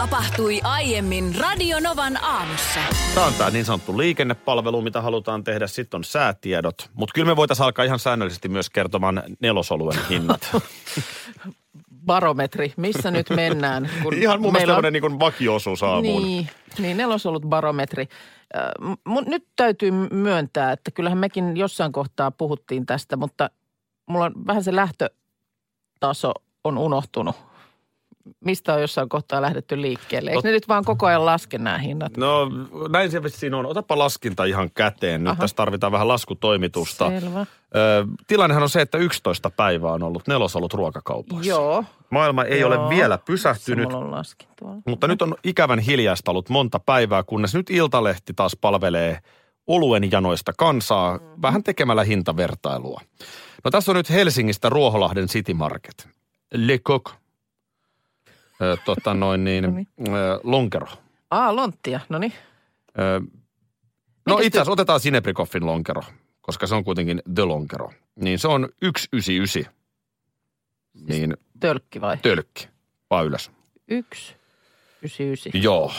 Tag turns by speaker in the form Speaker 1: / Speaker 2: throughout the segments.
Speaker 1: Tapahtui aiemmin Radionovan aamussa.
Speaker 2: Tämä on tämä niin sanottu liikennepalvelu, mitä halutaan tehdä. Sitten on säätiedot. Mutta kyllä me voitaisiin alkaa ihan säännöllisesti myös kertomaan nelosoluen hinnat.
Speaker 3: barometri, missä nyt mennään? Kun
Speaker 2: ihan mun mielestä on... niin vakiosuus aamuun.
Speaker 3: Niin, niin nelosolut barometri. Mun, nyt täytyy myöntää, että kyllähän mekin jossain kohtaa puhuttiin tästä, mutta mulla on vähän se lähtötaso on unohtunut. Mistä on jossain kohtaa lähdetty liikkeelle? Eikö ne nyt vaan koko ajan laske nämä hinnat?
Speaker 2: No näin se siinä on. Otapa laskinta ihan käteen. Nyt
Speaker 3: Aha.
Speaker 2: tässä tarvitaan vähän laskutoimitusta.
Speaker 3: Selvä.
Speaker 2: Ö, tilannehan on se, että 11 päivää on ollut nelosolut ruokakaupoissa.
Speaker 3: Joo.
Speaker 2: Maailma ei
Speaker 3: Joo.
Speaker 2: ole vielä pysähtynyt. Mutta nyt on ikävän hiljaista ollut monta päivää, kunnes nyt Iltalehti taas palvelee oluen janoista kansaa
Speaker 3: Mm-hmm.
Speaker 2: vähän tekemällä hintavertailua. No tässä on nyt Helsingistä Ruoholahden City Market. Le Coq. Ö, tota noin niin,
Speaker 3: Noniin.
Speaker 2: ö, lonkero.
Speaker 3: Aa, lonttia, no niin.
Speaker 2: Ö, no itse asiassa otetaan Sinebrikoffin lonkero, koska se on kuitenkin The Lonkero. Niin se on 199. Niin
Speaker 3: Tölkki vai?
Speaker 2: tölkki. Vaan ylös.
Speaker 3: Yksi, ysi, ysi.
Speaker 2: Joo.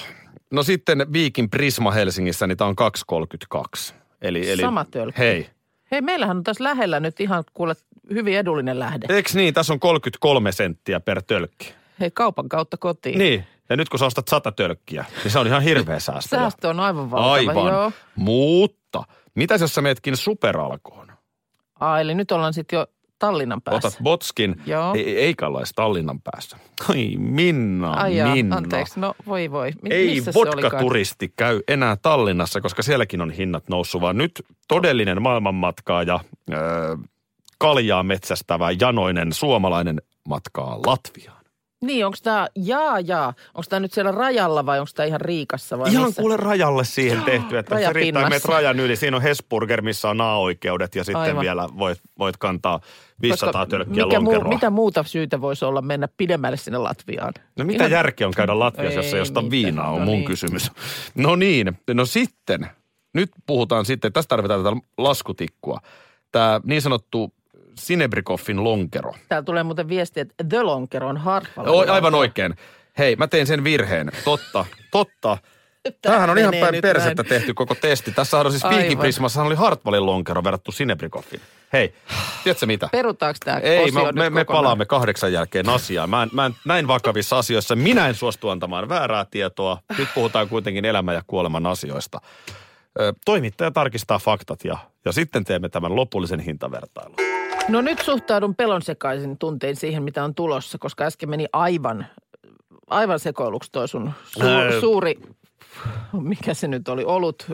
Speaker 2: No sitten Viikin Prisma Helsingissä, niin tämä on 232. Eli, eli,
Speaker 3: Sama tölkki.
Speaker 2: Hei.
Speaker 3: Hei, meillähän on tässä lähellä nyt ihan kuule hyvin edullinen lähde.
Speaker 2: Eiks niin? Tässä on 33 senttiä per tölkki.
Speaker 3: Hei, kaupan kautta kotiin.
Speaker 2: Niin. Ja nyt kun sä ostat 100 tölkkiä, niin se on ihan hirveä säästö.
Speaker 3: Säästö on aivan valtava,
Speaker 2: Aivan.
Speaker 3: joo.
Speaker 2: Mutta, mitäs jos sä meetkin superalkoon?
Speaker 3: Aa, eli nyt ollaan sitten jo Tallinnan päässä.
Speaker 2: Otat botskin,
Speaker 3: Joo.
Speaker 2: ei, eikä olla edes Tallinnan päässä. Ai Minna,
Speaker 3: Ai jaa,
Speaker 2: Minna.
Speaker 3: anteeksi, no voi voi. Mi-
Speaker 2: Ei vodka-turisti käy enää Tallinnassa, koska sielläkin on hinnat noussut, vaan nyt todellinen maailmanmatkaa ja ö, kaljaa metsästävä janoinen suomalainen matkaa Latviaan.
Speaker 3: Niin, onko tämä, jaa jaa, onko tämä nyt siellä rajalla vai onko tämä ihan Riikassa vai
Speaker 2: Ihan
Speaker 3: missä?
Speaker 2: kuule rajalle siihen tehty, että se riittää meidät rajan yli. Siinä on Hesburger, missä on naaoikeudet ja sitten
Speaker 3: Aivan.
Speaker 2: vielä voit, voit kantaa 500
Speaker 3: Koska
Speaker 2: tölkkiä
Speaker 3: mikä muu, mitä muuta syytä voisi olla mennä pidemmälle sinne Latviaan?
Speaker 2: No mitä
Speaker 3: Ihan-
Speaker 2: järkeä on käydä Latviassa, jos
Speaker 3: Ei
Speaker 2: ei josta viinaa on
Speaker 3: No
Speaker 2: mun
Speaker 3: niin.
Speaker 2: kysymys. No niin, no sitten, nyt puhutaan sitten, tästä tarvitaan tätä laskutikkua. Tämä niin sanottu Sinebrikoffin lonkero.
Speaker 3: Täällä tulee muuten viesti, että The Lonkero on harvalla.
Speaker 2: O, aivan oikein. Hei, mä tein sen virheen. Totta, totta. Tämähän on ihan päin persettä
Speaker 3: näin.
Speaker 2: tehty koko testi. Tässä on siis. Viikin Prismassa oli Hartwallin lonkero verrattu Sinebrikoffin. Hei, tiedätkö mitä?
Speaker 3: Perutaanko tämä
Speaker 2: Ei,
Speaker 3: osio
Speaker 2: me, me, palaamme kahdeksan jälkeen asiaan. Mä en, mä en, näin vakavissa asioissa minä en suostu antamaan väärää tietoa. Nyt puhutaan kuitenkin elämän ja kuoleman asioista. Toimittaja tarkistaa faktat ja, ja sitten teemme tämän lopullisen hintavertailun.
Speaker 3: No nyt suhtaudun pelon sekaisin tuntein siihen, mitä on tulossa, koska äsken meni aivan, aivan sekoiluksi toi sun su,
Speaker 2: Ää.
Speaker 3: suuri, mikä se nyt oli, olut.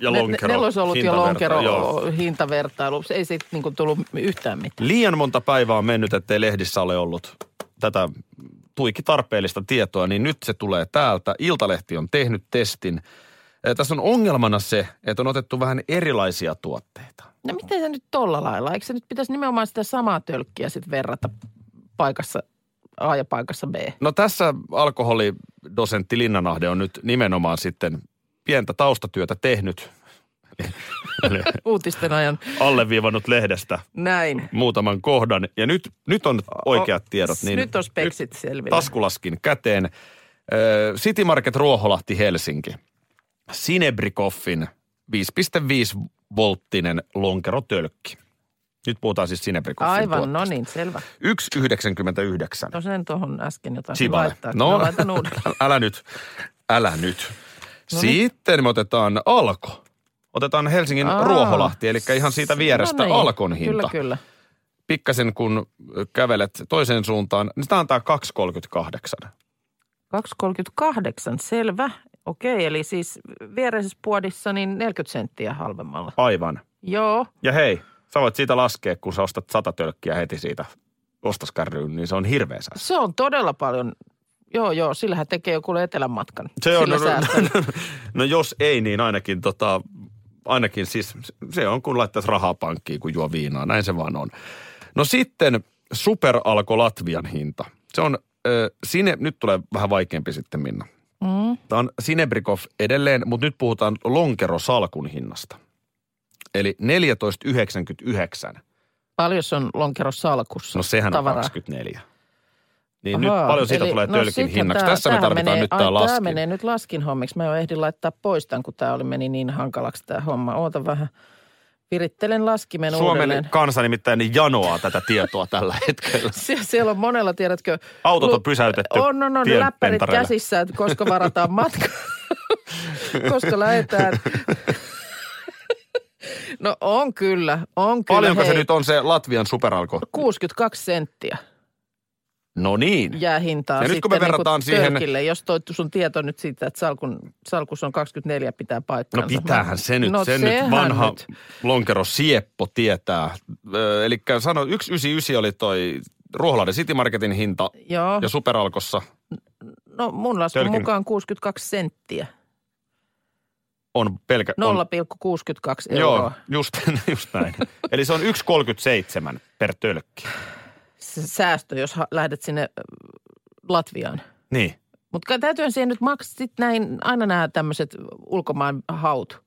Speaker 2: Ja
Speaker 3: ne-
Speaker 2: lonkero,
Speaker 3: Ne, nelosolut ja lonkero
Speaker 2: joo.
Speaker 3: hintavertailu. Se ei siitä niinku tullut yhtään mitään.
Speaker 2: Liian monta päivää on mennyt, ettei lehdissä ole ollut tätä tuiki tarpeellista tietoa, niin nyt se tulee täältä. Iltalehti on tehnyt testin. Tässä on ongelmana se, että on otettu vähän erilaisia tuotteita.
Speaker 3: No miten se nyt tolla lailla? Eikö se nyt pitäisi nimenomaan sitä samaa tölkkiä sitten verrata paikassa A ja paikassa B?
Speaker 2: No tässä alkoholidosentti Linnanahde on nyt nimenomaan sitten pientä taustatyötä tehnyt,
Speaker 3: Uutisten ajan
Speaker 2: alleviivannut lehdestä
Speaker 3: näin.
Speaker 2: muutaman kohdan. Ja nyt, nyt on oikeat tiedot. Niin
Speaker 3: nyt on speksit selvillä.
Speaker 2: Taskulaskin käteen. City Market Ruoholahti Helsinki. Sinebrikoffin 5,5 volttinen lonkerotölkki. Nyt puhutaan siis Sinebrikoffin
Speaker 3: Aivan, no
Speaker 2: tuotteesta.
Speaker 3: niin, selvä.
Speaker 2: 1,99.
Speaker 3: No sen tuohon äsken jotain laittaa.
Speaker 2: No,
Speaker 3: No. uudelleen.
Speaker 2: älä nyt, älä nyt.
Speaker 3: No niin.
Speaker 2: Sitten me otetaan Alko. Otetaan Helsingin
Speaker 3: Aa.
Speaker 2: Ruoholahti, eli ihan siitä vierestä
Speaker 3: No niin,
Speaker 2: Alkon hinta.
Speaker 3: Kyllä, kyllä.
Speaker 2: Pikkasen kun kävelet toiseen suuntaan, niin sitä antaa 2,38.
Speaker 3: 2,38, selvä. Okei, eli siis viereisessä puodissa niin 40 senttiä halvemmalla.
Speaker 2: Aivan.
Speaker 3: Joo,
Speaker 2: Ja hei, sä voit siitä laskea, kun sä ostat sata tölkkiä heti siitä ostoskärryyn, niin se on hirveä säästö.
Speaker 3: se on todella paljon. Joo, joo, sillähän tekee joku etelän matkan.
Speaker 2: Se on,
Speaker 3: Sillä
Speaker 2: no,
Speaker 3: säästöllä.
Speaker 2: no jos ei, niin ainakin, tota, ainakin siis se on kun laittaisi rahaa pankkiin, kun juo viinaa. Näin se vaan on. No sitten Superalko Latvian hinta. Se on, ö, sine, nyt tulee vähän vaikeampi sitten Minna.
Speaker 3: Mm.
Speaker 2: Tämä on Sinebrikov edelleen, mutta nyt puhutaan lonkerosalkun hinnasta. Eli 14,99.
Speaker 3: Paljon se on lonkero salkussa
Speaker 2: No sehän
Speaker 3: tavaraa?
Speaker 2: on 24. Niin
Speaker 3: Ahaa,
Speaker 2: nyt paljon siitä
Speaker 3: eli-
Speaker 2: tulee
Speaker 3: no
Speaker 2: tölkin hinnaksi.
Speaker 3: tää-
Speaker 2: Tässä me tarvitaan
Speaker 3: menee,
Speaker 2: nyt tämä laskin.
Speaker 3: Tämä menee nyt laskin hommiksi. Mä jo ehdin laittaa pois tämän, kun tämä oli, meni niin hankalaksi tämä homma. Oota vähän. Virittelen laskimen
Speaker 2: Suomen
Speaker 3: uudelleen.
Speaker 2: kansa nimittäin niin janoaa tätä tietoa tällä hetkellä.
Speaker 3: Sie- siellä on monella, tiedätkö...
Speaker 2: Autot on pysäytetty
Speaker 3: On, on, on. Läppärit käsissä, että koska varataan matka. koska lähdetään. no on kyllä, on kyllä.
Speaker 2: Paljonko se
Speaker 3: hei,
Speaker 2: nyt on se Latvian superalko?
Speaker 3: 62 senttiä
Speaker 2: No niin.
Speaker 3: jää hintaa
Speaker 2: Ja nyt kun me verrataan
Speaker 3: niin
Speaker 2: siihen-
Speaker 3: Tölkille, jos toi sun tieto nyt siitä, että salkun, salkus on 24 pitää
Speaker 2: No
Speaker 3: paikkansa.
Speaker 2: pitäähän se nyt,
Speaker 3: no
Speaker 2: sen nyt vanha
Speaker 3: nyt.
Speaker 2: lonkero Sieppo tietää. Ö, Eli sano, 199 oli toi Ruoholahden City Marketin hinta
Speaker 3: Joo,
Speaker 2: ja superalkossa
Speaker 3: no mun laskun
Speaker 2: Tölkin-
Speaker 3: mukaan 62 senttiä.
Speaker 2: on pelkä...
Speaker 3: 0,62
Speaker 2: on,
Speaker 3: euroa.
Speaker 2: Joo, just, just näin. Eli se on 1,37 per tölkki.
Speaker 3: Se säästö, jos lähdet sinne Latviaan.
Speaker 2: Niin.
Speaker 3: Mutta täytyyhän siihen nyt maksaa sit näin, aina nämä tämmöiset ulkomaan haut.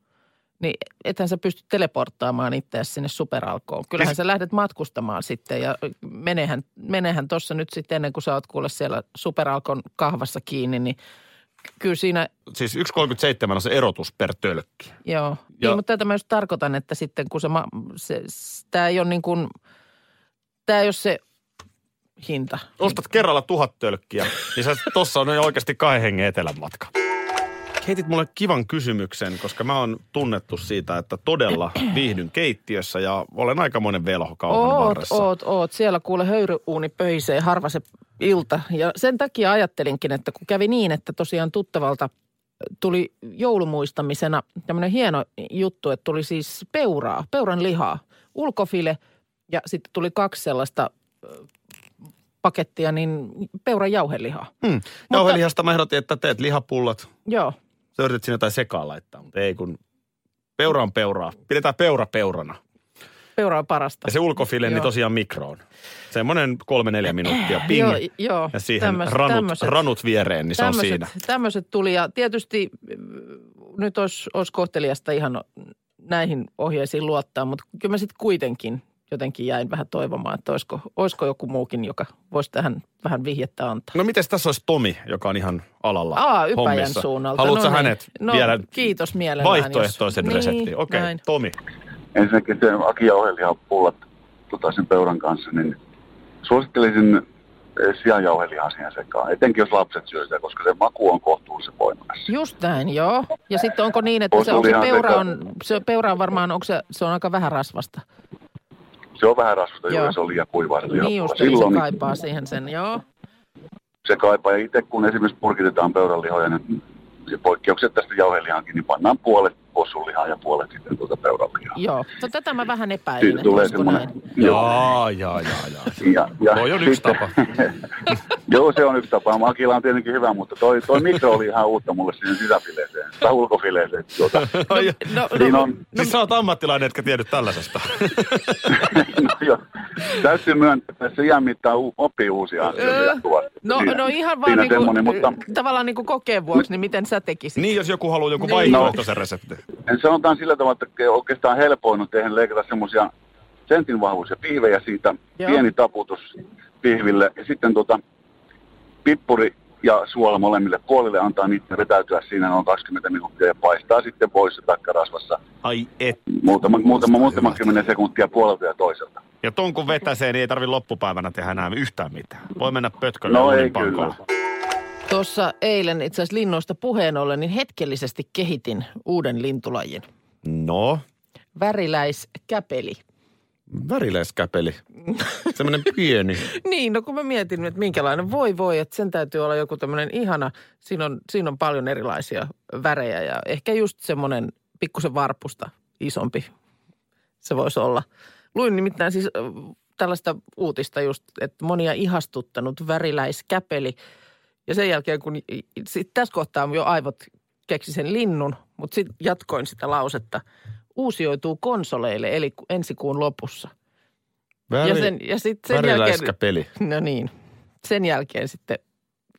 Speaker 3: Niin ethän sä pysty teleporttaamaan itseäsi sinne superalkoon. Kyllähän
Speaker 2: Siis-
Speaker 3: sä lähdet matkustamaan sitten ja menehän, menehän tuossa nyt sitten ennen kuin sä oot kuule siellä superalkon kahvassa kiinni, niin kyllä siinä,
Speaker 2: Siis 1,37 on se erotus per tölkki.
Speaker 3: joo.
Speaker 2: Ja-
Speaker 3: Niin, mutta tätä mä just tarkoitan, että sitten kun se, ma- se, tää ei ole niin kuin, tää ei ole se hinta.
Speaker 2: Ostat kerralla tuhat tölkkiä, niin sä, tossa on jo oikeasti kahden hengen etelän matka. Heitit mulle kivan kysymyksen, koska mä oon tunnettu siitä, että todella viihdyn keittiössä ja olen aikamoinen velho kaupan
Speaker 3: Oot,
Speaker 2: varressa.
Speaker 3: oot, oot. Siellä kuule höyryuuni pöisee harva se ilta. Ja sen takia ajattelinkin, että kun kävi niin, että tosiaan tuttavalta tuli joulumuistamisena tämmöinen hieno juttu, että tuli siis peuraa, peuran lihaa, ulkofile ja sitten tuli kaksi sellaista pakettia, niin peuran jauhelihaa.
Speaker 2: Hmm. Jauhelihasta mä ehdotin, että teet lihapullat.
Speaker 3: Joo,
Speaker 2: Sä yritit sinne jotain sekaan laittaa, mutta ei kun peura on peuraa. Pidetään peura peurana.
Speaker 3: peura on parasta.
Speaker 2: Ja se ulkofile, niin tosiaan mikroon. Semmoinen kolme neljä minuuttia, ping.
Speaker 3: Joo, joo.
Speaker 2: ja siihen
Speaker 3: Tämmöset-
Speaker 2: ranut,
Speaker 3: tämmöset.
Speaker 2: ranut viereen, niin se on siinä.
Speaker 3: Tämmöiset tuli ja tietysti mm, nyt olisi, olisi kohteliasta ihan näihin ohjeisiin luottaa, mutta kyllä mä sitten kuitenkin jotenkin jäin vähän toivomaan, että olisiko, olisiko joku muukin, joka voisi tähän vähän vihjettä antaa.
Speaker 2: No miten tässä olisi Tomi, joka on ihan alalla
Speaker 3: Aa, Ypäjän
Speaker 2: hommissa?
Speaker 3: suunnalta.
Speaker 2: Haluatko
Speaker 3: no niin.
Speaker 2: hänet
Speaker 3: no,
Speaker 2: vielä
Speaker 3: kiitos mielellään.
Speaker 2: vaihtoehtoisen
Speaker 3: jos-
Speaker 2: reseptin?
Speaker 3: Niin,
Speaker 2: Okei,
Speaker 3: näin.
Speaker 2: Tomi.
Speaker 4: ensinnäkin se Aki jauhelihan pullat tota sen peuran kanssa, niin suosittelisin eh, sianjauhelihan siihen sekaan. Etenkin jos lapset syö sitä, koska se maku on kohtuullisen voimakas.
Speaker 3: Just näin, joo. Ja sitten onko niin, että se, on se peura on, se peura on varmaan, onko se, se on aika vähän rasvasta.
Speaker 4: Se on vähän rasvasta,
Speaker 3: Joo.
Speaker 4: se on liian kuivaa se
Speaker 3: Niin just, eli se
Speaker 4: Silloin
Speaker 3: kaipaa siihen sen, joo.
Speaker 4: se kaipaa. Ja itse kun esimerkiksi purkitetaan peuranlihoja, niin se poikkeukset tästä jauhelihankin, niin pannaan puolet possunlihaa ja puolet sitten tuota peuranlihaa.
Speaker 3: Joo, no tätä mä vähän epäilin,
Speaker 4: Siitä tulee semmoinen...
Speaker 2: Jaa, jaa, jaa, jaa.
Speaker 4: Ja, ja
Speaker 2: Toi on yksi tapa.
Speaker 4: Joo, se on yksi tapa. Makila on tietenkin hyvä, mutta toi, toi mikro oli ihan uutta mulle sinne sisäfileeseen, tai ulkofileeseen. Tuota,
Speaker 2: Ai,
Speaker 3: No,
Speaker 4: siinä on,
Speaker 2: Siis sä oot ammattilainen, etkä tiedä tällaisesta.
Speaker 4: no joo, täytyy myöntää, että se iän mittaan oppii uusia asioita
Speaker 3: Öö. No,
Speaker 4: Siinä-
Speaker 3: no ihan vaan niinku,
Speaker 4: mutta
Speaker 3: tavallaan niinku kokeen vuoksi, niin miten sä tekisit?
Speaker 2: niin, jos joku haluaa jonkun
Speaker 3: Niin.
Speaker 2: vaihtoehtoisen reseptin.
Speaker 4: En sanotaan sillä tavalla, että oikeastaan helpoin on tehdä leikata semmoisia sentin vahvuisia pihvejä siitä,
Speaker 3: Joo.
Speaker 4: pieni taputus pihville ja sitten tota, pippuri ja suola molemmille puolille antaa niitä vetäytyä siinä noin 20 minuuttia ja paistaa sitten pois takkarasvassa
Speaker 2: Ai et.
Speaker 4: muutama, muutama, muutama kymmenen sekuntia puolelta ja toiselta.
Speaker 2: Ja ton kun vetäsee, niin ei tarvi loppupäivänä tehdä enää yhtään mitään. Voi mennä pötkölle
Speaker 4: No ei
Speaker 2: uuninpankoon.
Speaker 4: kyllä.
Speaker 3: Tuossa eilen itse asiassa linnoista puheen ollen, niin hetkellisesti kehitin uuden lintulajin.
Speaker 2: No,
Speaker 3: Väriläiskäpeli.
Speaker 2: väriläiskäpeli. Semmoinen pieni.
Speaker 3: Niin, no kun mä mietin, että minkälainen voi voi, että sen täytyy olla joku tämmöinen ihana, siinä on, siinä on paljon erilaisia värejä ja ehkä just semmoinen pikkusen varpusta isompi se voisi olla. Luin nimittäin siis tällaista uutista just, että monia ihastuttanut väriläiskäpeli ja sen jälkeen kun sit tässä kohtaa jo aivot keksi sen linnun, mutta sitten jatkoin sitä lausetta, uusioituu konsoleille eli ensi kuun lopussa.
Speaker 2: Väri,
Speaker 3: ja sen, ja sit sen jälkeen,
Speaker 2: peli.
Speaker 3: no niin, sen jälkeen sitten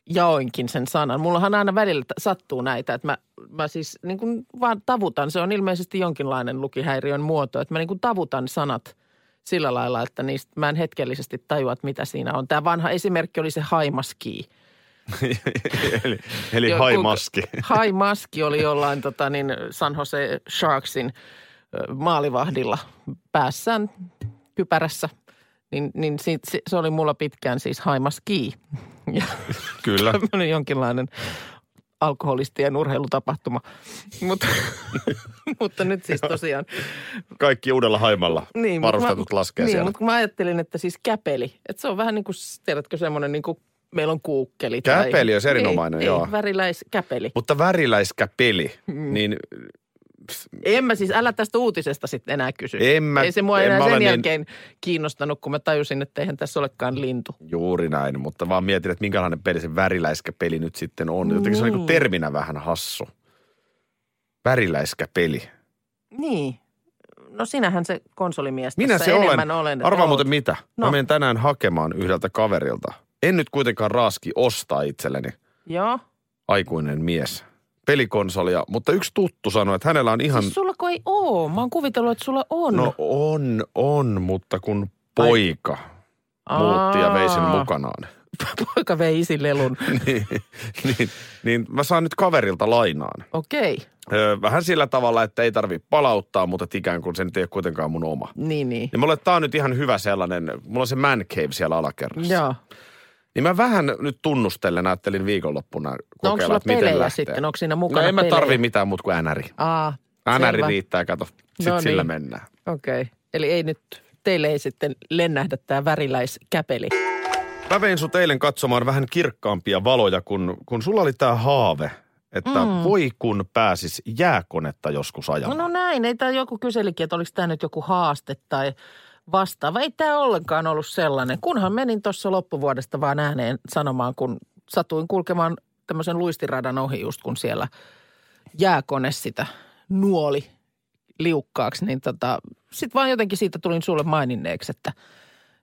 Speaker 3: jaoinkin sen sanan. Mullahan aina välillä sattuu näitä, että mä, mä siis niin kuin vaan tavutan. Se on ilmeisesti jonkinlainen lukihäiriön muoto, että mä niin kuin tavutan sanat sillä lailla, että niistä mä en hetkellisesti tajua, että mitä siinä on. Tämä vanha esimerkki oli se haimaski.
Speaker 2: Eli eli
Speaker 3: Jo-
Speaker 2: haimaski.
Speaker 3: kuinka- Haimaski oli jollain tota, niin San Jose Sharksin maalivahdilla päässään kypärässä. Niin, niin siitä, se, se oli mulla pitkään siis haimaski. Ja
Speaker 2: Kyllä.
Speaker 3: tämmöinen jonkinlainen alkoholistien urheilutapahtuma. Mutta, mutta nyt siis tosiaan.
Speaker 2: Kaikki uudella haimalla
Speaker 3: Niin, mut
Speaker 2: varustetut
Speaker 3: mä,
Speaker 2: laskee
Speaker 3: niin,
Speaker 2: siellä.
Speaker 3: mutta kun mä ajattelin, että siis käpeli, että se on vähän niin kuin, tiedätkö, semmoinen niin kuin meillä on kuukkeli.
Speaker 2: Käpeli
Speaker 3: tai,
Speaker 2: olisi erinomainen,
Speaker 3: ei,
Speaker 2: joo.
Speaker 3: Ei, väriläiskäpeli.
Speaker 2: Mutta väriläiskä peli, mm. niin
Speaker 3: En mä siis, älä tästä uutisesta sitten enää kysy.
Speaker 2: En mä-
Speaker 3: Ei se mua
Speaker 2: en
Speaker 3: enää sen
Speaker 2: niin-
Speaker 3: jälkeen kiinnostanut, kun mä tajusin, että eihän tässä olekaan lintu.
Speaker 2: juuri näin. Mutta vaan mietin, että minkälainen peli se väriläiskä peli nyt sitten on. Jotenkin se on niin terminä vähän hassu. Väriläiskä peli.
Speaker 3: Niin. No sinähän se konsolimies
Speaker 2: Minä se olen.
Speaker 3: enemmän olen.
Speaker 2: Arvaa muuten mitä. No. Mä menen tänään hakemaan yhdeltä kaverilta. En nyt kuitenkaan raaski ostaa itselleni
Speaker 3: Joo.
Speaker 2: aikuinen mies pelikonsolia, mutta yksi tuttu sanoi, että hänellä on ihan...
Speaker 3: Siis sulla kun ei oo. Mä oon kuvitellut, että sulla on.
Speaker 2: No on, on, mutta kun poika muutti ja vei sen
Speaker 3: Aa.
Speaker 2: mukanaan.
Speaker 3: Poika vei isin lelun.
Speaker 2: niin, niin, niin mä saan nyt kaverilta lainaan.
Speaker 3: Okei.
Speaker 2: Öö, vähän sillä tavalla, että ei tarvi palauttaa, mutta ikään kuin se nyt ei ole kuitenkaan mun oma.
Speaker 3: Niin, niin.
Speaker 2: Niin mulle tää on nyt ihan hyvä sellainen, mulla on se man cave siellä alakerrassa.
Speaker 3: Joo.
Speaker 2: Niin mä vähän nyt tunnustellen ajattelin viikonloppuna
Speaker 3: No onko
Speaker 2: kokeilla,
Speaker 3: sulla
Speaker 2: että miten
Speaker 3: pelejä
Speaker 2: lähtee.
Speaker 3: sitten? Onko siinä
Speaker 2: No
Speaker 3: mukana
Speaker 2: en mä
Speaker 3: pelejä?
Speaker 2: tarvi mitään muuta kuin NRI.
Speaker 3: Aa, selvä.
Speaker 2: riittää, kato. Sitten
Speaker 3: No
Speaker 2: sillä
Speaker 3: niin.
Speaker 2: mennään.
Speaker 3: Okei. Okay. Eli ei nyt, teille ei sitten lennähdä tämä väriläiskäpeli.
Speaker 2: Mä vein sut eilen katsomaan vähän kirkkaampia valoja, kun, kun sulla oli tää haave, että mm. voi kun pääsis jääkonetta joskus
Speaker 3: No,
Speaker 2: ajamaan.
Speaker 3: no näin, ei tämä joku kyselikin, että oliko tämä nyt joku haaste tai vastaava. Ei tämä ollenkaan ollut sellainen. Kunhan menin tuossa loppuvuodesta vaan ääneen sanomaan, kun satuin kulkemaan tämmöisen luistiradan ohi just kun siellä jääkone sitä nuoli liukkaaksi, niin tota, sitten vaan jotenkin siitä tulin sulle maininneeksi, että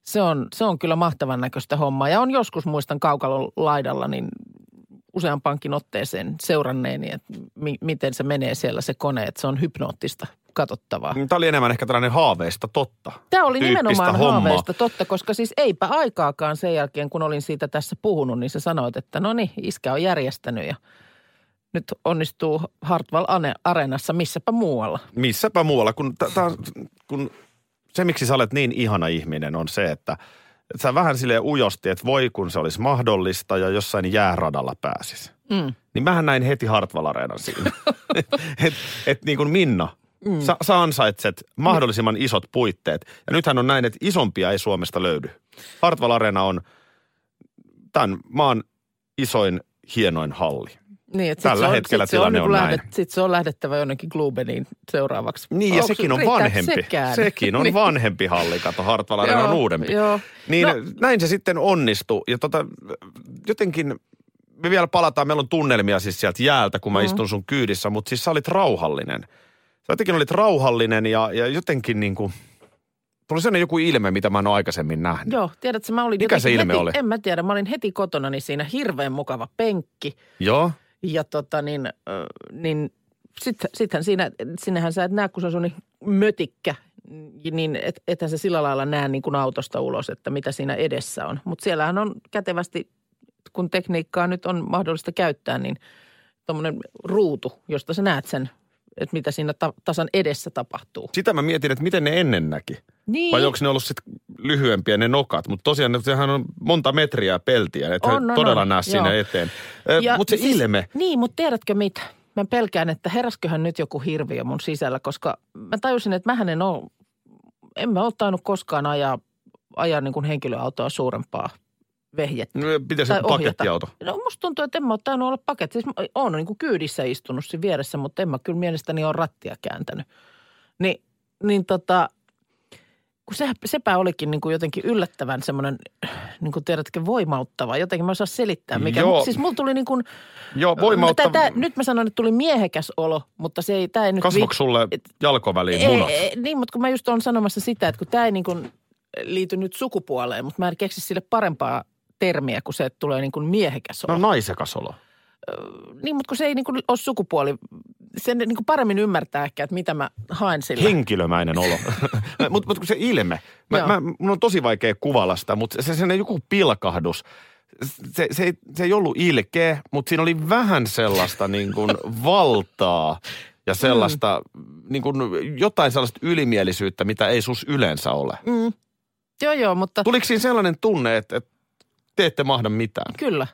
Speaker 3: se on, se on kyllä mahtavan näköistä hommaa. Ja on joskus, muistan kaukalon laidalla, niin useampaankin otteeseen seuranneeni, että mi- miten se menee siellä se kone, että se on hypnoottista katsottavaa.
Speaker 2: Tämä oli enemmän ehkä tällainen haaveista totta.
Speaker 3: Tämä oli nimenomaan
Speaker 2: hommaa.
Speaker 3: haaveista totta, koska siis eipä aikaakaan sen jälkeen, kun olin siitä tässä puhunut, niin sä sanoit, että no niin, iskä on järjestänyt ja nyt onnistuu Hartwall Areenassa missäpä muualla.
Speaker 2: Missäpä muualla, kun, t- on- kun se miksi sä olet niin ihana ihminen on se, että, että sä vähän silleen ujosti, että voi kun se olisi mahdollista ja jossain jääradalla pääsis.
Speaker 3: Mm.
Speaker 2: Niin mähän näin heti Hartwall Areenan siinä. et, et niin kuin Minna, mm. sä, sä ansaitset mahdollisimman isot puitteet. Ja nythän on näin, että isompia ei Suomesta löydy. Hartwall Areena on tämän maan isoin, hienoin halli.
Speaker 3: Niin, että
Speaker 2: Tällä
Speaker 3: se on,
Speaker 2: hetkellä
Speaker 3: sit se on,
Speaker 2: tilanne
Speaker 3: niin
Speaker 2: on näin.
Speaker 3: lähdet, Sit se on lähdettävä jonnekin Glubeniin seuraavaksi.
Speaker 2: Niin, ja
Speaker 3: Onko-
Speaker 2: sekin on vanhempi.
Speaker 3: Sekään?
Speaker 2: Sekin on
Speaker 3: Niin.
Speaker 2: vanhempi halli, kato, Hartwall Arena on uudempi.
Speaker 3: joo.
Speaker 2: Niin
Speaker 3: No-
Speaker 2: näin se sitten onnistui. Ja tota, jotenkin, me vielä palataan, meillä on tunnelmia siis sieltä jäältä, kun mä
Speaker 3: Mm.
Speaker 2: istun sun kyydissä, mutta siis sä olit rauhallinen. Sä jotenkin olit rauhallinen ja, ja jotenkin niin kuin, tuli sellainen joku ilme, mitä mä en ole aikaisemmin nähnyt.
Speaker 3: Joo, tiedätkö, mä olin
Speaker 2: Mikä se ilme
Speaker 3: heti,
Speaker 2: oli?
Speaker 3: En mä tiedä, mä olin heti kotona, niin siinä hirveän mukava penkki.
Speaker 2: Joo.
Speaker 3: Ja tota niin, äh, niin sit, sittenhän siinä, sinnehän sä et näe, kun se on semmoinen mötikkä, niin et, ethän sä sillä lailla näe niin kuin autosta ulos, että mitä siinä edessä on. Mutta siellähän on kätevästi, kun tekniikkaa nyt on mahdollista käyttää, niin tuommoinen ruutu, josta sä näet sen, että mitä siinä ta- tasan edessä tapahtuu.
Speaker 2: Sitä mä mietin, että miten ne ennen näki.
Speaker 3: Niin.
Speaker 2: Vai onko ne ollut sitten lyhyempiä ne nokat? Mutta tosiaan sehän on monta metriä peltiä, että
Speaker 3: On, on,
Speaker 2: todella
Speaker 3: on,
Speaker 2: näe sinne
Speaker 3: joo.
Speaker 2: eteen. Mutta se
Speaker 3: siis-
Speaker 2: ilme,
Speaker 3: Niin, mutta tiedätkö mitä? Mä pelkään, että heräsköhän nyt joku hirviö mun sisällä, koska mä tajusin, että mähän en ole, en mä ole tainnut koskaan ajaa, ajaa niin kuin henkilöautoa suurempaa vehjettä.
Speaker 2: no, pitäisi
Speaker 3: Tai
Speaker 2: pakettiauto.
Speaker 3: No musta tuntuu, että en mä ole tainnut olla paketti. Siis oon niin kuin kyydissä istunut siinä vieressä, mutta en mä kyllä mielestäni ole rattia kääntänyt. Ni, niin tota, kun se, sepä olikin niin kuin jotenkin yllättävän semmoinen, niin kuin tiedätkö, voimauttava. Jotenkin mä osaan selittää, mikä.
Speaker 2: Joo.
Speaker 3: Mut Siis mulla tuli niin kuin,
Speaker 2: Joo, voimautta.
Speaker 3: Tää, tää, nyt mä sanon, että tuli miehekäs olo, mutta se ei, tää ei nyt...
Speaker 2: Kasvoiko sulle
Speaker 3: et-
Speaker 2: jalkoväliin
Speaker 3: ei,
Speaker 2: munat?
Speaker 3: ei, niin, mutta kun mä just olen sanomassa sitä, että kun tämä ei niin kuin, liity nyt sukupuoleen, mutta mä en keksi sille parempaa termiä kuin se, tulee niin kuin miehekäs olo.
Speaker 2: No naisekas olo.
Speaker 3: Niin, mutta kun se ei niin kuin ole sukupuoli, sen niin kuin paremmin ymmärtää ehkä, että mitä mä haen sillä.
Speaker 2: Henkilömäinen olo. mutta mut kun se ilme, mä,
Speaker 3: Joo.
Speaker 2: mä, mun on tosi vaikea kuvailla sitä, mutta se sellainen joku pilkahdus. Se, se, ei, se ei ollut ilkeä, mutta siinä oli vähän sellaista niin kuin valtaa ja sellaista niin kuin jotain sellaista ylimielisyttä, mitä ei sus yleensä ole.
Speaker 3: Mm. Joo, joo, mutta
Speaker 2: Tuliko siinä sellainen tunne, että, että te ette mahda mitään?
Speaker 3: kyllä.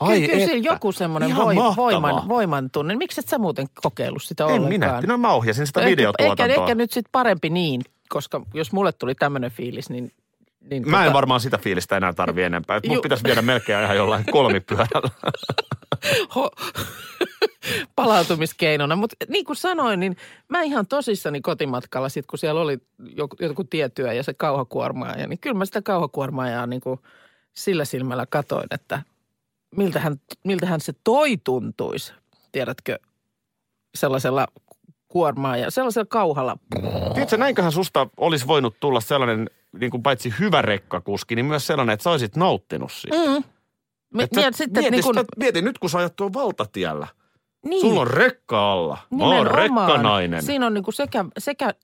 Speaker 2: Ai
Speaker 3: kyllä, kyllä siinä joku semmoinen voi, voiman, voiman tunne. Miksi et sä muuten kokeillut sitä
Speaker 2: En
Speaker 3: ollenkaan?
Speaker 2: minä. No mä ohjasin sitä
Speaker 3: Ehkä-
Speaker 2: videotuotantoa.
Speaker 3: Ehkä, ehkä nyt sitten parempi niin, koska jos mulle tuli tämmöinen fiilis, niin... niin
Speaker 2: Mä en varmaan sitä fiilistä enää tarvi enempää. Mut
Speaker 3: Ju-
Speaker 2: pitäisi viedä melkein ihan jollain kolmipyörällä.
Speaker 3: ho- palautumiskeinona. Mutta niin kuin sanoin, niin mä ihan tosissani kotimatkalla, sit kun siellä oli joku, joku tietyö ja se kauhakuormaaja, niin kyllä mä sitä kauhakuormaajaa niin kuin sillä silmällä katoin, että miltähän, miltähän se toi tuntuisi, tiedätkö, sellaisella kuormaaja, sellaisella kauhalla.
Speaker 2: Tiedätkö, näinköhän susta olisi voinut tulla sellainen, niin kuin paitsi hyvä rekkakuski, niin myös sellainen, että sä olisit nauttinut siitä.
Speaker 3: Mm. Miet, sitten,
Speaker 2: mieti,
Speaker 3: niin kuin,
Speaker 2: sitä, mieti nyt, kun sä ajat tuon valtatiellä.
Speaker 3: niin,
Speaker 2: Sulla on rekka alla. Mä oon rekkanainen.
Speaker 3: Siinä on niin kuin sekä, sekä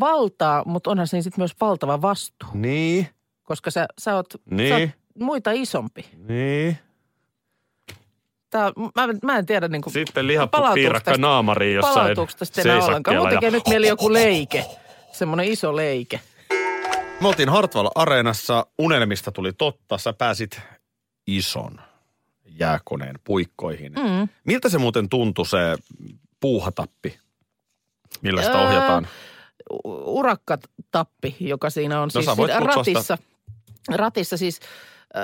Speaker 3: valtaa, mutta onhan siinä sitten myös valtava vastuu.
Speaker 2: Niin,
Speaker 3: koska sä, sä, oot,
Speaker 2: Niin.
Speaker 3: sä oot muita isompi.
Speaker 2: niin.
Speaker 3: Tää, mä, en- mä en tiedä niin kuin,
Speaker 2: Sitten lihappu
Speaker 3: palautuuko
Speaker 2: piirakka
Speaker 3: tästä-
Speaker 2: naamariin jossain
Speaker 3: tästä enää ollenkaan.
Speaker 2: seisakkeella.
Speaker 3: Mun
Speaker 2: ja-
Speaker 3: tekee nyt mieli joku leike, semmoinen iso leike.
Speaker 2: Me oltiin Hartwall Areenassa, unelmista tuli totta, sä pääsit ison jääkoneen puikkoihin.
Speaker 3: Mm.
Speaker 2: Miltä se muuten tuntui se puuhatappi, millä sitä
Speaker 3: Öö,
Speaker 2: ohjataan?
Speaker 3: Urakkatappi, joka siinä on
Speaker 2: No
Speaker 3: siis ratissa. Ratissa siis,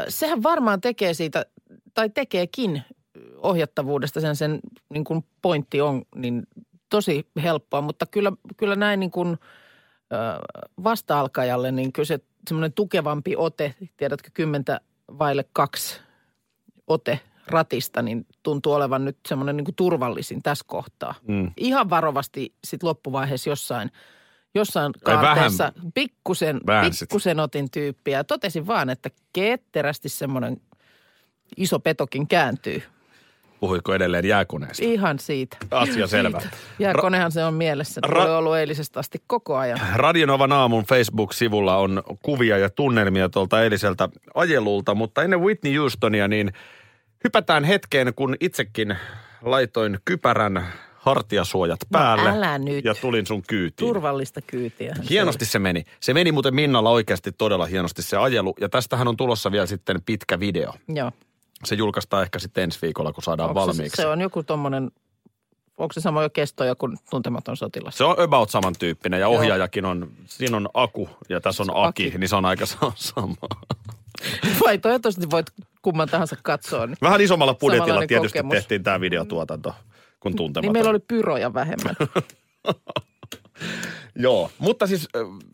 Speaker 3: sehän varmaan tekee siitä, tai tekeekin ohjattavuudesta sen, sen niin kuin pointti on, niin tosi helppoa, mutta kyllä, kyllä näin niin kuin vasta-alkajalle, niin kyllä se semmoinen tukevampi ote, tiedätkö, kymmentä vaille kaksi ote ratista, niin tuntuu olevan nyt semmoinen niin kuin turvallisin tässä kohtaa.
Speaker 2: Mm.
Speaker 3: Ihan varovasti sitten loppuvaiheessa jossain, jossain
Speaker 2: vähän
Speaker 3: kaarteessa pikkusen,
Speaker 2: väänsit.
Speaker 3: pikkusen otin tyyppiä. Ja totesin vaan, että ketterästi semmoinen iso petokin kääntyy.
Speaker 2: Puhuiko edelleen jääkoneesta?
Speaker 3: Ihan siitä.
Speaker 2: Asia selvä.
Speaker 3: Ja konehan se on mielessä.
Speaker 2: Ra-
Speaker 3: Ra- ollut eilisestä asti koko ajan.
Speaker 2: Radionovan aamun Facebook-sivulla on kuvia ja tunnelmia tuolta eiliseltä ajelulta, mutta ennen Whitney Houstonia niin hypätään hetkeen, kun itsekin laitoin kypärän hartiasuojat päälle
Speaker 3: No älä nyt.
Speaker 2: ja tulin sun kyytiin.
Speaker 3: Turvallista kyytiä.
Speaker 2: Hienosti se meni. Se meni muuten Minnalla oikeasti todella hienosti se ajelu. Ja tästähän on tulossa vielä sitten pitkä video.
Speaker 3: Joo.
Speaker 2: Se julkaistaan ehkä sitten ensi viikolla, kun saadaan
Speaker 3: Onko se,
Speaker 2: valmiiksi.
Speaker 3: se on joku tommonen, onko se sama jo kesto kuin tuntematon sotilas?
Speaker 2: Se on about samantyyppinen ja ohjaajakin on, siinä on Aku ja tässä on Aki,
Speaker 3: Aki.
Speaker 2: niin se on aika sa- sama.
Speaker 3: Vai toivottavasti voit kumman tahansa katsoa. Niin,
Speaker 2: Vähän isommalla budjetilla tietysti
Speaker 3: kokemus.
Speaker 2: tehtiin tämä videotuotanto kuin tuntematon.
Speaker 3: niin meillä oli pyroja vähemmän.
Speaker 2: Joo, mutta siis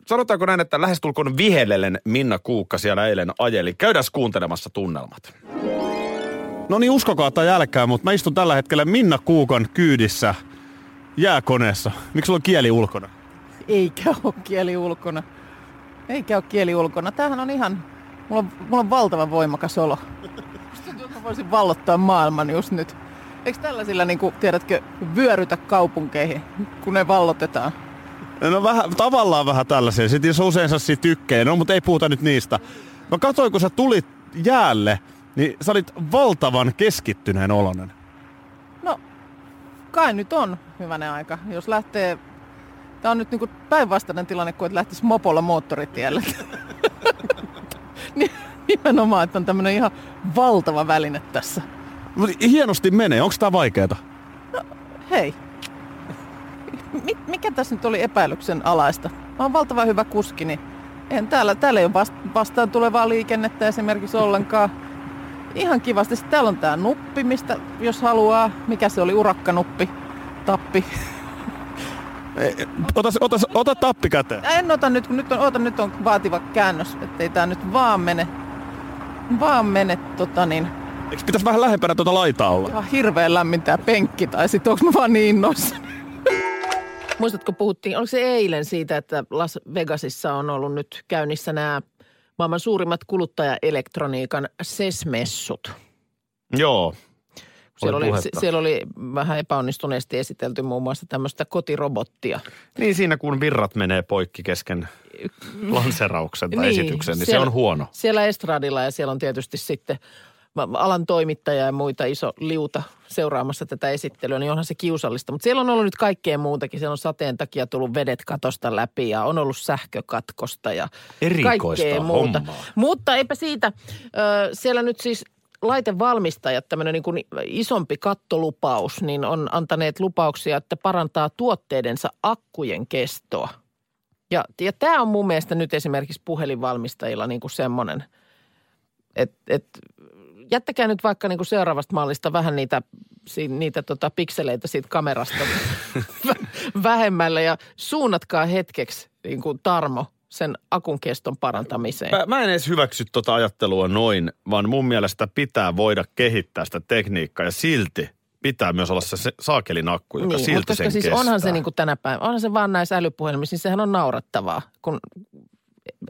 Speaker 2: sanotaanko näin, että lähestulkoon vihellellen Minna Kuukka siellä eilen ajeli. Käydään kuuntelemassa tunnelmat.
Speaker 5: No niin, uskokaa tai älkää, mutta mä istun tällä hetkellä Minna Kuukan kyydissä jääkoneessa. Miksi sulla on kieli ulkona?
Speaker 3: Eikä ole kieli ulkona. Eikä ole kieli ulkona. Tämähän on ihan, mulla on, mulla on valtavan voimakas olo. Musta tuntuu, että mä voisin vallottaa maailman just nyt. Eikö tällaisilla, niin kuin, tiedätkö, vyörytä kaupunkeihin, kun ne vallotetaan?
Speaker 5: No vähän, tavallaan vähän tällaisia. Sitten jos on usein sellaisia tykkejä, no mutta ei puhuta nyt niistä. Mä katsoin, kun sä tulit jäälle, niin sä olit valtavan keskittyneen olonen.
Speaker 3: No, kai nyt on hyvänen aika. Jos lähtee, tämä on nyt niin päinvastainen tilanne kuin, että lähtisi mopolla moottoritielle. Ni- Nimenomaan, että on tämmöinen ihan valtava väline tässä.
Speaker 5: Hienosti menee, onko tää vaikeeta?
Speaker 3: Hei, Mi- mikä tässä nyt oli epäilyksen alaista? Mä oon valtavan hyvä kuski, niin en täällä, täällä ei ole vast, vastaan tulevaa liikennettä esimerkiksi ollenkaan. Ihan kivasti. Sitten täällä on tää nuppi, mistä jos haluaa. Mikä se oli? Urakkanuppi. Tappi.
Speaker 5: Ota, ota, ota tappi käteen.
Speaker 3: En ota nyt, kun nyt on, ota, nyt on vaativa käännös, ettei tää nyt vaan mene, vaan mene tota niin,
Speaker 5: Eikö pitäisi vähän lähempänä tuota laitaa olla?
Speaker 3: ihan hirveän lämmin tää penkki, tai sit onks mä vaan niin innoissani? Muistatko puhuttiin, oliko se eilen siitä, että Las Vegasissa on ollut nyt käynnissä nämä maailman suurimmat kuluttajaelektroniikan SES-messut.
Speaker 2: Joo.
Speaker 3: Siellä oli,
Speaker 2: puhetta.
Speaker 3: siellä oli vähän epäonnistuneesti esitelty muun muassa tämmöistä kotirobottia.
Speaker 2: Niin siinä kun virrat menee poikki kesken lanserauksen tai
Speaker 3: Niin,
Speaker 2: esityksen, niin se
Speaker 3: siellä-
Speaker 2: on huono.
Speaker 3: Siellä estradilla ja siellä on tietysti sitten alan toimittaja ja muita iso liuta seuraamassa tätä esittelyä, niin onhan se kiusallista. Mutta siellä on ollut nyt kaikkea muutakin. Siellä on sateen takia tullut vedet katosta läpi ja on ollut sähkökatkosta ja
Speaker 2: Erikoista
Speaker 3: kaikkea muuta.
Speaker 2: hommaa.
Speaker 3: Mutta eipä siitä. Ö, siellä nyt siis laitevalmistajat, tämmöinen niin kuin isompi kattolupaus, niin on antaneet lupauksia, että parantaa tuotteidensa akkujen kestoa. Ja, ja tämä on mun mielestä nyt esimerkiksi puhelinvalmistajilla niin kuin semmoinen, että et, jättäkää nyt vaikka niin kuin seuraavasta mallista vähän niitä, niitä tota pikseleitä siitä kamerasta vä- vähemmälle ja suunnatkaa hetkeksi niin kuin Tarmo sen akun keston parantamiseen.
Speaker 2: Mä, mä en edes hyväksy tota ajattelua noin, vaan mun mielestä pitää voida kehittää sitä tekniikkaa ja silti pitää myös olla se, saakelin akku, joka
Speaker 3: niin,
Speaker 2: silti
Speaker 3: koska
Speaker 2: sen
Speaker 3: siis
Speaker 2: kestää.
Speaker 3: onhan se niin kuin tänä päivänä, onhan se vaan näissä älypuhelimissa, niin sehän on naurattavaa, kun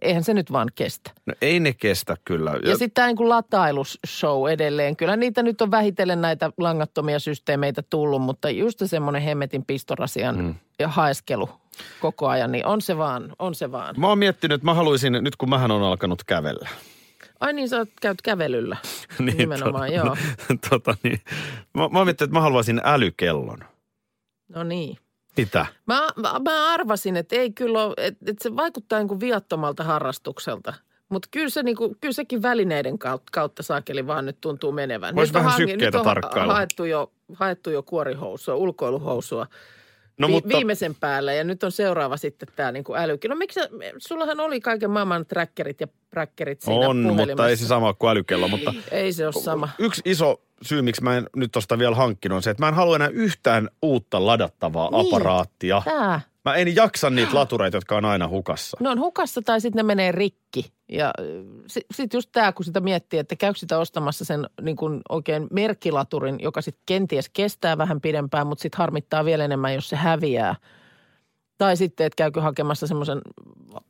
Speaker 3: eihän se nyt vaan kestä.
Speaker 2: No, ei ne kestä kyllä.
Speaker 3: Ja sitten tämä niin latailusshow edelleen. Kyllä niitä nyt on vähitellen näitä langattomia systeemeitä tullut, mutta just semmoinen hemmetin pistorasian mm. ja haeskelu koko ajan, niin on se vaan, on se vaan.
Speaker 2: Mä oon miettinyt, että mä haluaisin, nyt kun mähän on alkanut kävellä.
Speaker 3: Ai niin, sä oot käyt kävelyllä. Nimenomaan,
Speaker 2: tota,
Speaker 3: joo.
Speaker 2: tota, niin, mä, mä oon miettinyt, että mä haluaisin älykellon.
Speaker 3: No niin.
Speaker 2: Mitä?
Speaker 3: Mä, mä, mä arvasin, että ei kyllä ole, että, että se vaikuttaa niin kuin viattomalta harrastukselta. Mutta kyllä, se niinku, kyllä sekin välineiden kautta, kautta saakeli vaan nyt tuntuu menevän.
Speaker 2: Vois
Speaker 3: nyt on
Speaker 2: vähän
Speaker 3: hanki-
Speaker 2: sykkeitä
Speaker 3: nyt on
Speaker 2: tarkkailla.
Speaker 3: haettu jo, haettu jo kuorihousua, ulkoiluhousua
Speaker 2: No
Speaker 3: vi-
Speaker 2: mutta,
Speaker 3: viimeisen päälle ja nyt on seuraava sitten tämä niinku älykin. No miksi, sullahan oli kaiken maailman trackerit ja präkkerit siinä
Speaker 2: on, mutta ei se sama kuin älykello. Mutta
Speaker 3: Ei se ole sama.
Speaker 2: yksi iso syy, miksi mä en nyt tosta vielä hankkinut, on se, että mä en halua enää yhtään uutta ladattavaa
Speaker 3: Niin.
Speaker 2: aparaattia.
Speaker 3: Tää.
Speaker 2: Mä en jaksa niitä latureita, jotka on aina hukassa.
Speaker 3: Ne on hukassa tai sitten ne menee rikki. Ja sitten sit just tämä, kun sitä miettii, että käykö sitä ostamassa sen niin kuin oikein merkkilaturin, joka sitten kenties kestää vähän pidempään, mutta sitten harmittaa vielä enemmän, jos se häviää. Tai sitten, että käykö hakemassa semmoisen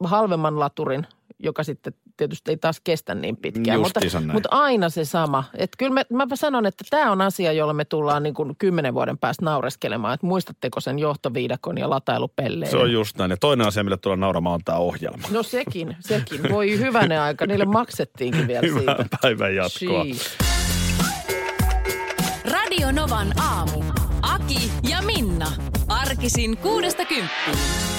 Speaker 3: halvemman laturin, joka sitten tietysti ei taas kestä niin pitkään. Mutta,
Speaker 2: Justiinsa
Speaker 3: mutta aina se sama. Että kyllä me, mäpä sanon, että tämä on asia, jolla me tullaan niin kuin kymmenen vuoden päästä naureskelemaan. Että muistatteko sen johtoviidakon ja latailupelleen?
Speaker 2: Se on just näin. Ja toinen asia, mille tulee nauramaan, on tämä ohjelma.
Speaker 3: No sekin, sekin. Voi hyvänä aika. Niille maksettiinkin vielä
Speaker 2: Hyvää
Speaker 3: siitä.
Speaker 2: päivän jatkoa.
Speaker 3: Jeez.
Speaker 1: Radio Novan aamu. Aki ja Minna. Arkisin kuudesta kymppiin.